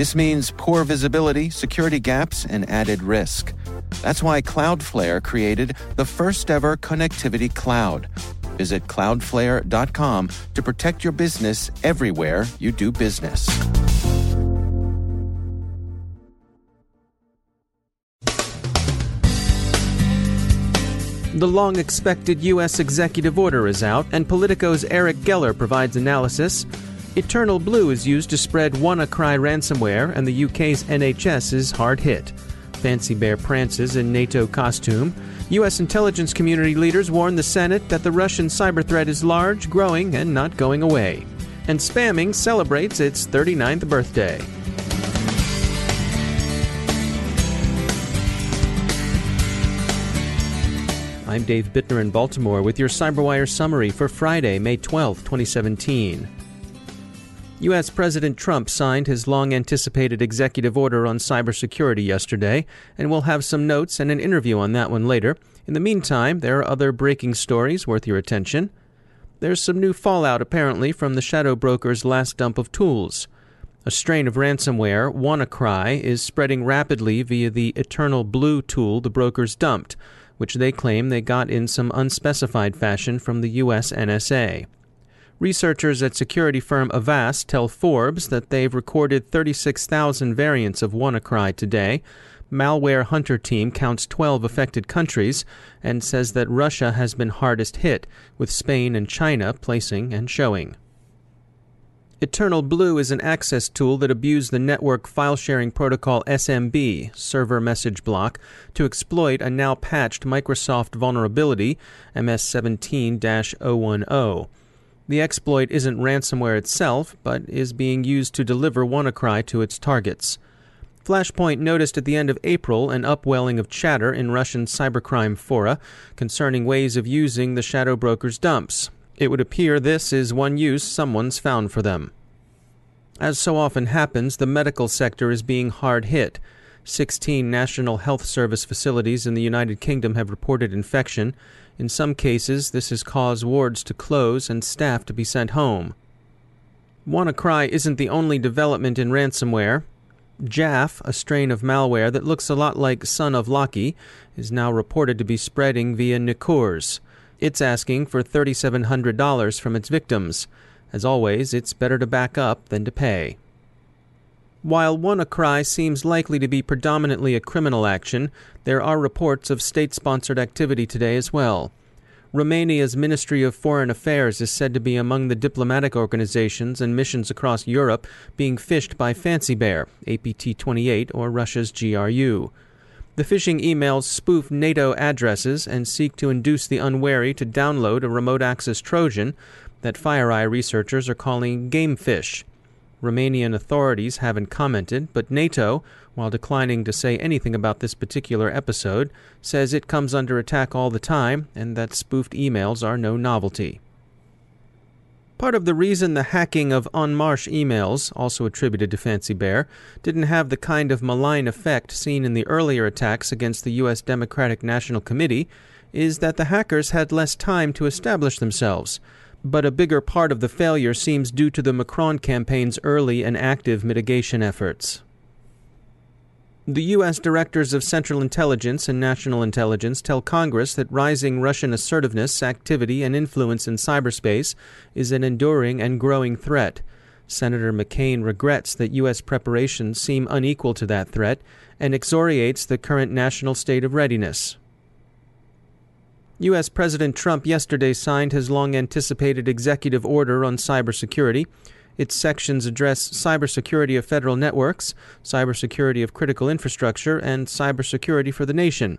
This means poor visibility, security gaps, and added risk. That's why Cloudflare created the first ever connectivity cloud. Visit cloudflare.com to protect your business everywhere you do business. The long expected U.S. executive order is out, and Politico's Eric Geller provides analysis. Eternal Blue is used to spread WannaCry ransomware, and the UK's NHS is hard hit. Fancy Bear prances in NATO costume. U.S. intelligence community leaders warn the Senate that the Russian cyber threat is large, growing, and not going away. And spamming celebrates its 39th birthday. I'm Dave Bittner in Baltimore with your CyberWire summary for Friday, May 12, 2017. U.S. President Trump signed his long anticipated executive order on cybersecurity yesterday, and we'll have some notes and an interview on that one later. In the meantime, there are other breaking stories worth your attention. There's some new fallout apparently from the Shadow Brokers' last dump of tools. A strain of ransomware, WannaCry, is spreading rapidly via the Eternal Blue tool the brokers dumped which they claim they got in some unspecified fashion from the U.S. NSA. Researchers at security firm Avast tell Forbes that they've recorded 36,000 variants of WannaCry today. Malware Hunter team counts 12 affected countries and says that Russia has been hardest hit, with Spain and China placing and showing. Eternal Blue is an access tool that abused the network file sharing protocol SMB, server message block, to exploit a now patched Microsoft vulnerability, MS 17 010. The exploit isn't ransomware itself, but is being used to deliver WannaCry to its targets. Flashpoint noticed at the end of April an upwelling of chatter in Russian cybercrime fora concerning ways of using the Shadow Brokers' dumps. It would appear this is one use someone's found for them. As so often happens, the medical sector is being hard hit. 16 National Health Service facilities in the United Kingdom have reported infection. In some cases, this has caused wards to close and staff to be sent home. WannaCry isn't the only development in ransomware. Jaff, a strain of malware that looks a lot like Son of Locky, is now reported to be spreading via Necurs. It's asking for $3,700 from its victims. As always, it's better to back up than to pay. While WannaCry seems likely to be predominantly a criminal action, there are reports of state sponsored activity today as well. Romania's Ministry of Foreign Affairs is said to be among the diplomatic organizations and missions across Europe being phished by Fancy Bear, APT 28, or Russia's GRU. The phishing emails spoof NATO addresses and seek to induce the unwary to download a remote access Trojan that FireEye researchers are calling gamefish. Romanian authorities haven't commented, but NATO, while declining to say anything about this particular episode, says it comes under attack all the time and that spoofed emails are no novelty. Part of the reason the hacking of En Marche emails, also attributed to Fancy Bear, didn't have the kind of malign effect seen in the earlier attacks against the U.S. Democratic National Committee is that the hackers had less time to establish themselves. But a bigger part of the failure seems due to the Macron campaign's early and active mitigation efforts. The U.S. Directors of Central Intelligence and National Intelligence tell Congress that rising Russian assertiveness, activity, and influence in cyberspace is an enduring and growing threat. Senator McCain regrets that U.S. preparations seem unequal to that threat and exoriates the current national state of readiness. U.S. President Trump yesterday signed his long anticipated executive order on cybersecurity. Its sections address cybersecurity of federal networks, cybersecurity of critical infrastructure, and cybersecurity for the nation.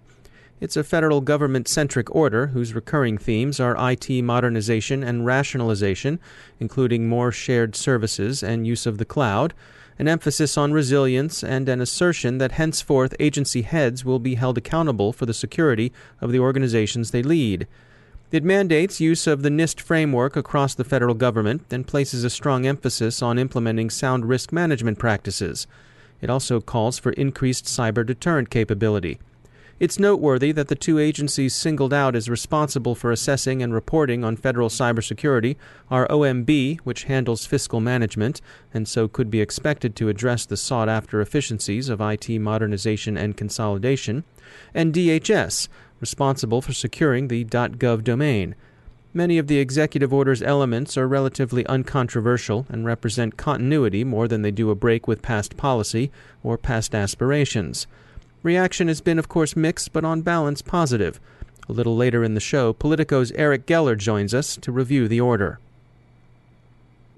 It's a federal government centric order whose recurring themes are IT modernization and rationalization, including more shared services and use of the cloud, an emphasis on resilience, and an assertion that henceforth agency heads will be held accountable for the security of the organizations they lead. It mandates use of the NIST framework across the federal government and places a strong emphasis on implementing sound risk management practices. It also calls for increased cyber deterrent capability. It's noteworthy that the two agencies singled out as responsible for assessing and reporting on federal cybersecurity are OMB, which handles fiscal management and so could be expected to address the sought after efficiencies of IT modernization and consolidation, and DHS, responsible for securing the .gov domain. Many of the executive order's elements are relatively uncontroversial and represent continuity more than they do a break with past policy or past aspirations. Reaction has been, of course, mixed, but on balance positive. A little later in the show, Politico's Eric Geller joins us to review the order.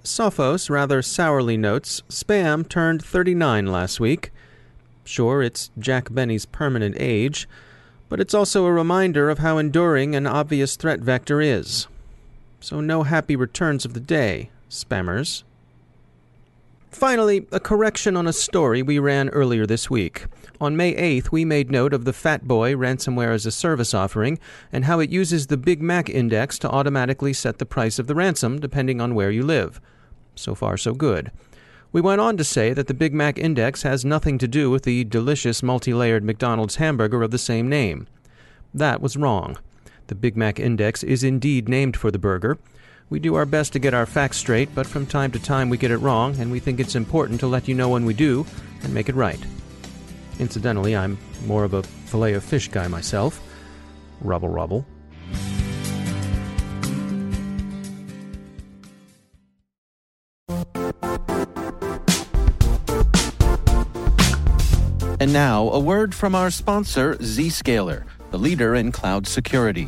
Sophos rather sourly notes Spam turned 39 last week. Sure, it's Jack Benny's permanent age, but it's also a reminder of how enduring an obvious threat vector is. So, no happy returns of the day, spammers. Finally, a correction on a story we ran earlier this week. On May 8th, we made note of the Fat Boy ransomware as a service offering and how it uses the Big Mac index to automatically set the price of the ransom depending on where you live. So far, so good. We went on to say that the Big Mac Index has nothing to do with the delicious multi layered McDonald's hamburger of the same name. That was wrong. The Big Mac Index is indeed named for the burger. We do our best to get our facts straight, but from time to time we get it wrong, and we think it's important to let you know when we do and make it right. Incidentally, I'm more of a fillet of fish guy myself. Rubble, rubble. And now, a word from our sponsor, Zscaler, the leader in cloud security.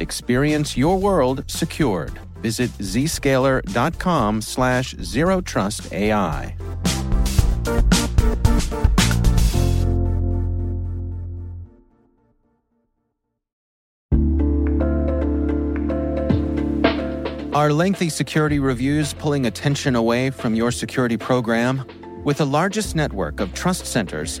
Experience your world secured. Visit zscaler.com slash zero trust AI. Are lengthy security reviews pulling attention away from your security program? With the largest network of trust centers,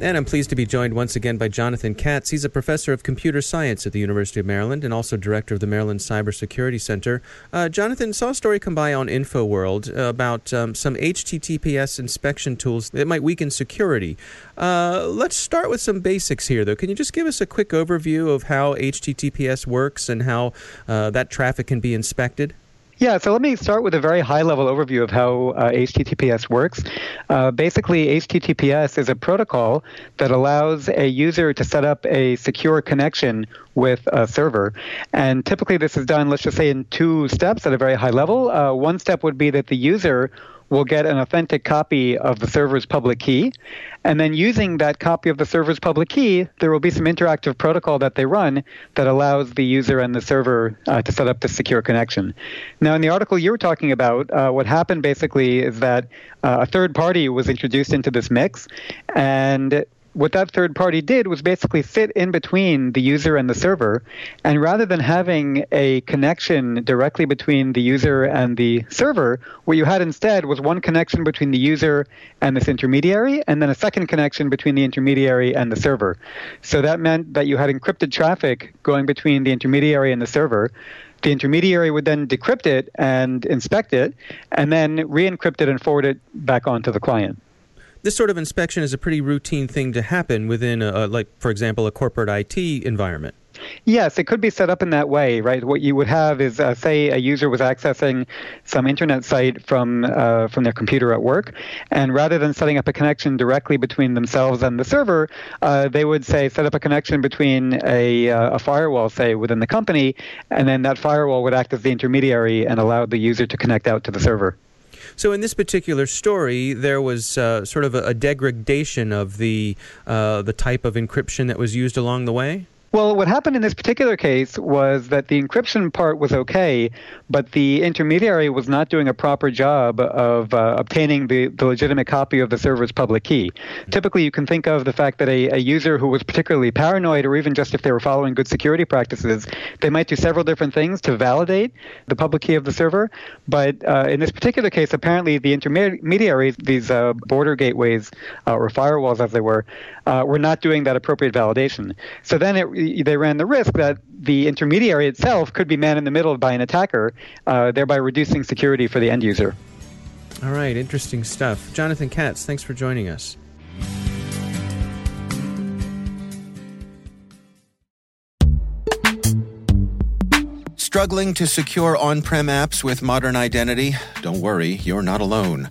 And I'm pleased to be joined once again by Jonathan Katz. He's a professor of computer science at the University of Maryland and also director of the Maryland Cybersecurity Center. Uh, Jonathan, saw a story come by on InfoWorld about um, some HTTPS inspection tools that might weaken security. Uh, let's start with some basics here, though. Can you just give us a quick overview of how HTTPS works and how uh, that traffic can be inspected? Yeah, so let me start with a very high level overview of how uh, HTTPS works. Uh, basically, HTTPS is a protocol that allows a user to set up a secure connection with a server. And typically, this is done, let's just say, in two steps at a very high level. Uh, one step would be that the user will get an authentic copy of the server's public key. And then using that copy of the server's public key, there will be some interactive protocol that they run that allows the user and the server uh, to set up the secure connection. Now, in the article you were talking about, uh, what happened basically is that uh, a third party was introduced into this mix, and what that third party did was basically fit in between the user and the server. And rather than having a connection directly between the user and the server, what you had instead was one connection between the user and this intermediary, and then a second connection between the intermediary and the server. So that meant that you had encrypted traffic going between the intermediary and the server The intermediary would then decrypt it and inspect it, and then re encrypt it and forward it back on to the client. This sort of inspection is a pretty routine thing to happen within, a, like, for example, a corporate IT environment. Yes, it could be set up in that way, right? What you would have is, uh, say, a user was accessing some internet site from uh, from their computer at work, and rather than setting up a connection directly between themselves and the server, uh, they would say set up a connection between a, uh, a firewall, say, within the company, and then that firewall would act as the intermediary and allow the user to connect out to the server. So in this particular story, there was uh, sort of a, a, degradation of the uh, the type of encryption that was used along the way. Well, what happened in this particular case was that the encryption part was okay, but the intermediary was not doing a proper job of uh, obtaining the, the legitimate copy of the server's public key. Typically, you can think of the fact that a, a user who was particularly paranoid, or even just if they were following good security practices, they might do several different things to validate the public key of the server. But uh, in this particular case, apparently the intermediaries, these uh, border gateways uh, or firewalls as they were, uh, were not doing that appropriate validation. So then it they ran the risk that the intermediary itself could be man in the middle by an attacker, uh, thereby reducing security for the end user. All right, interesting stuff. Jonathan Katz, thanks for joining us. Struggling to secure on prem apps with modern identity? Don't worry, you're not alone.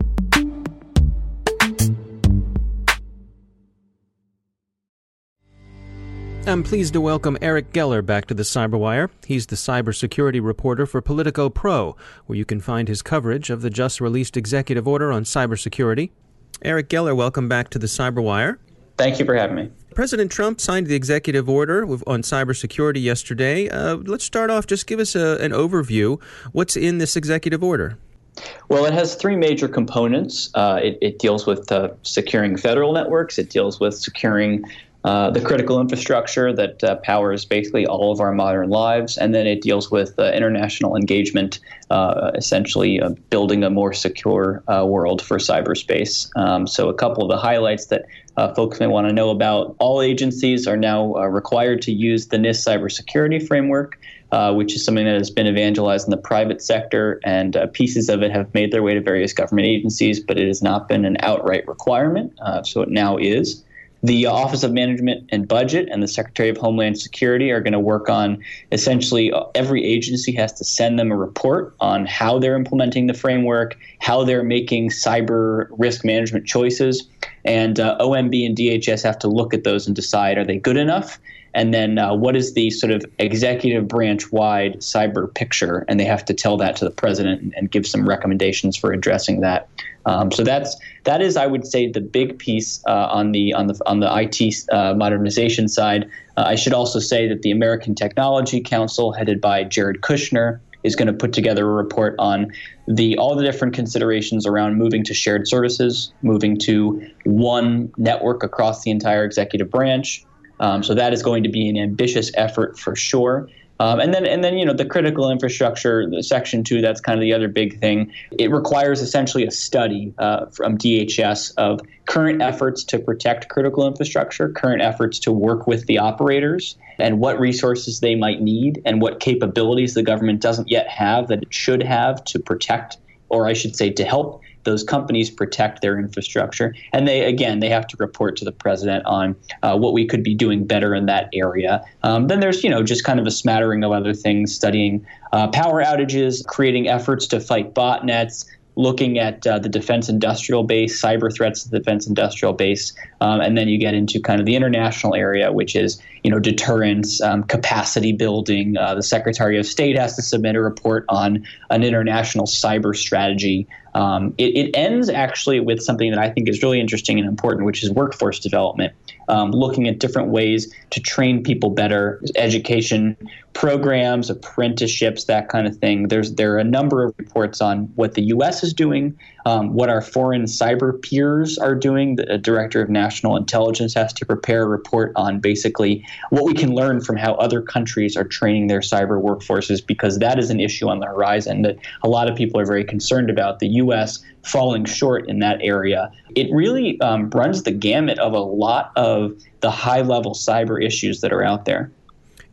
I'm pleased to welcome Eric Geller back to the Cyberwire. He's the cybersecurity reporter for Politico Pro, where you can find his coverage of the just released executive order on cybersecurity. Eric Geller, welcome back to the Cyberwire. Thank you for having me. President Trump signed the executive order on cybersecurity yesterday. Uh, let's start off. Just give us a, an overview. What's in this executive order? Well, it has three major components. Uh, it, it, deals with uh, securing federal networks. It deals with securing uh, the critical infrastructure that uh, powers basically all of our modern lives, and then it deals with uh, international engagement, uh, essentially uh, building a more secure world for cyberspace. Um, so, a couple of the highlights that folks may want to know about all agencies are now required to use the NIST cybersecurity framework. Uh, which is something that has been evangelized in the private sector, and uh, pieces of it have made their way to various government agencies, but it has not been an outright requirement. Uh, so it now is. The Office of Management and Budget and the Secretary of Homeland Security are going to work on essentially every agency has to send them a report on how they're implementing the framework, how they're making cyber risk management choices. And uh, OMB and DHS have to look at those and decide are they good enough? And then uh, what is the sort of executive branch wide cyber picture? And they have to tell that to the president and, and give some recommendations for addressing that. Um, so that's that is, I would say, the big piece uh, on the on the on the IT uh, modernization side. Uh, I should also say that the American Technology Council, headed by Jared Kushner, is going to put together a report on the all the different considerations around moving to shared services, moving to one network across the entire executive branch. Um, so that is going to be an ambitious effort for sure. Um, and then, and then, you know, the critical infrastructure, the section two, that's kind of the other big thing. It requires essentially a study uh, from DHS of current efforts to protect critical infrastructure, current efforts to work with the operators, and what resources they might need, and what capabilities the government doesn't yet have that it should have to protect, or I should say, to help those companies protect their infrastructure. And they, again, they have to report to the president on uh, what we could be doing better in that area. Um, then there's, you know, just kind of a smattering of other things, studying uh, power outages, creating efforts to fight botnets, looking at uh, the defense industrial base, cyber threats to the defense industrial base, um, and then you get into kind of the international area, which is you know deterrence, um, capacity building. Uh, the Secretary of State has to submit a report on an international cyber strategy. Um, it, it, ends actually with something that I think is really interesting and important, which is workforce development um, looking at different ways to train people better, education programs, apprenticeships, that kind of thing. There's there are a number of reports on what the U.S. is doing, um, what our foreign cyber peers are doing. The director of national intelligence has to prepare a report on basically what we can learn from how other countries are training their cyber workforces, because that is an issue on the horizon that a lot of people are very concerned about. The U.S. falling short in that area. It really um, runs the gamut of a lot of the high level cyber issues that are out there.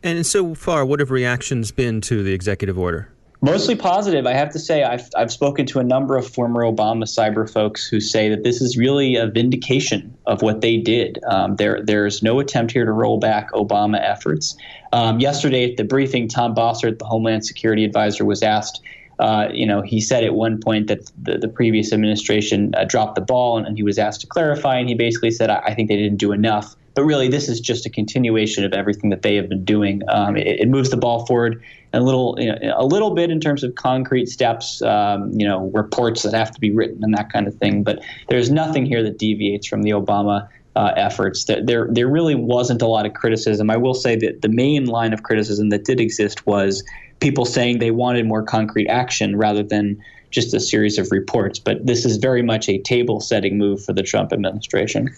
And so far, what have reactions been to the executive order? Mostly positive. I have to say, I've, I've spoken to a number of former Obama cyber folks who say that this is really a vindication of what they did. Um, there, there's no attempt here to roll back Obama efforts. Um, yesterday at the briefing, Tom Bossert, the Homeland Security advisor, was asked. Uh, you know, he said at one point that the, the previous administration uh, dropped the ball, and, and, he was asked to clarify, and he basically said, I, I think they didn't do enough but really this is just a continuation of everything that they have been doing. Um, it, it, moves the ball forward a little, you know, a little bit in terms of concrete steps, um, you know, reports that have to be written and that kind of thing. But there's nothing here that deviates from the Obama. Uh, efforts. There, there really wasn't a lot of criticism. I will say that the main line of criticism that did exist was people saying they wanted more concrete action rather than just a series of reports. But this is very much a table setting move for the Trump administration.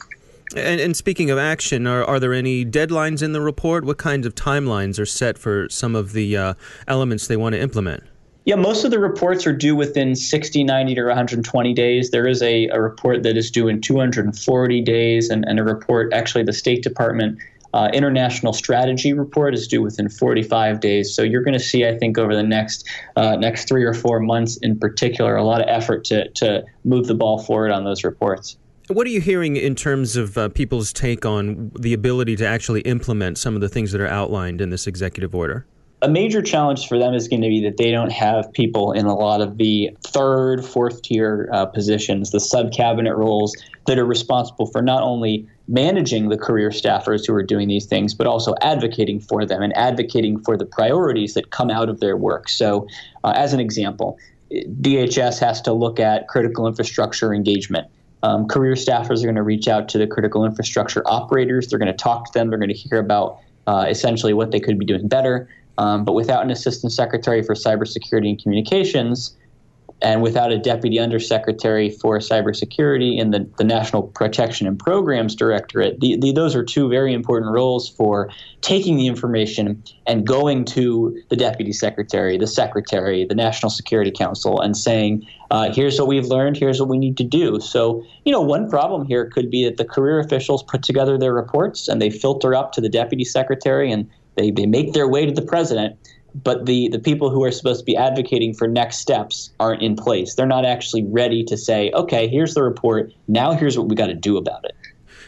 And, and, speaking of action, are, are there any deadlines in the report? What kinds of timelines are set for some of the uh, elements they want to implement? Yeah, most of the reports are due within 60, 90 to 120 days. There is a, a report that is due in 240 days, and, and a report, actually, the State Department uh, International Strategy Report is due within 45 days. So you're going to see, I think, over the next uh, next three or four months in particular, a lot of effort to, to move the ball forward on those reports. What are you hearing in terms of uh, people's take on the ability to actually implement some of the things that are outlined in this executive order? A major challenge for them is going to be that they don't have people in a lot of the third, fourth tier uh, positions, the sub cabinet roles that are responsible for not only managing the career staffers who are doing these things, but also advocating for them and advocating for the priorities that come out of their work. So, uh, as an example, DHS has to look at critical infrastructure engagement. Um, career staffers are going to reach out to the critical infrastructure operators. They're going to talk to them. They're going to hear about uh, essentially what they could be doing better. Um, but without an assistant secretary for cybersecurity and communications, and without a deputy undersecretary for cybersecurity in the, the National Protection and Programs Directorate, the, the, those are two very important roles for taking the information and going to the deputy secretary, the secretary, the National Security Council, and saying, uh, here's what we've learned, here's what we need to do. So, you know, one problem here could be that the career officials put together their reports and they filter up to the deputy secretary and they, they make their way to the president but the, the people who are supposed to be advocating for next steps aren't in place. They're not actually ready to say, okay, here's the report. Now here's what we got to do about it.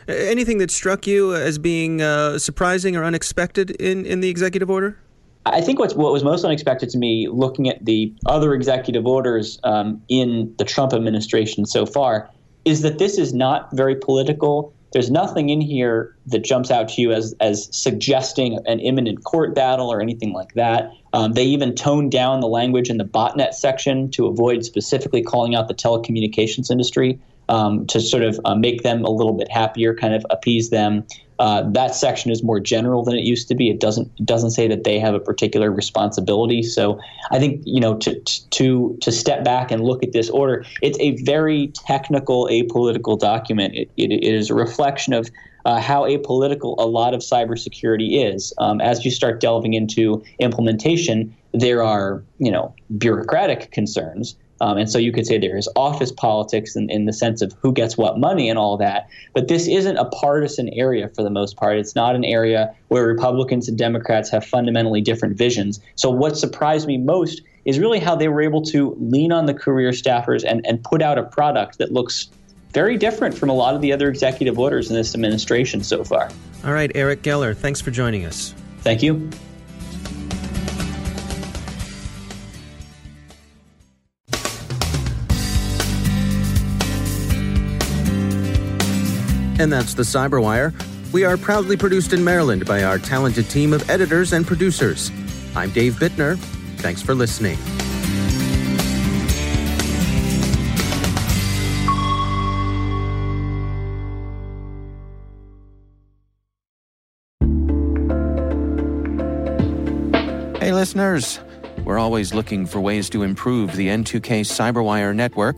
Anything that struck you as being uh, surprising or unexpected in, in the executive order? I think what's, what was most unexpected to me, looking at the other executive orders um, in the Trump administration so far, is that this is not very political. There's nothing in here that jumps out to you as as suggesting an imminent court battle or anything like that. Um, they even toned down the language in the botnet section to avoid specifically calling out the telecommunications industry um, to sort of uh, make them a little bit happier, kind of appease them. Uh, that section is more general than it used to be. It doesn't it doesn't say that they have a particular responsibility. So I think you know to to to step back and look at this order, it's a very technical, apolitical document. it, it, it is a reflection of uh, how apolitical a lot of cybersecurity is. Um, as you start delving into implementation, there are you know bureaucratic concerns Um, and so you could say there is office politics in, in the sense of who gets what money and all that. But this isn't a partisan area for the most part. It's not an area where Republicans and Democrats have fundamentally different visions. So what surprised me most is really how they were able to lean on the career staffers and, and put out a product that looks very different from a lot of the other executive orders in this administration so far. All right, Eric Geller, thanks for joining us. Thank you. And that's the Cyberwire. We are proudly produced in Maryland by our talented team of editors and producers. I'm Dave Bittner. Thanks for listening. Hey, listeners. We're always looking for ways to improve the N2K Cyberwire network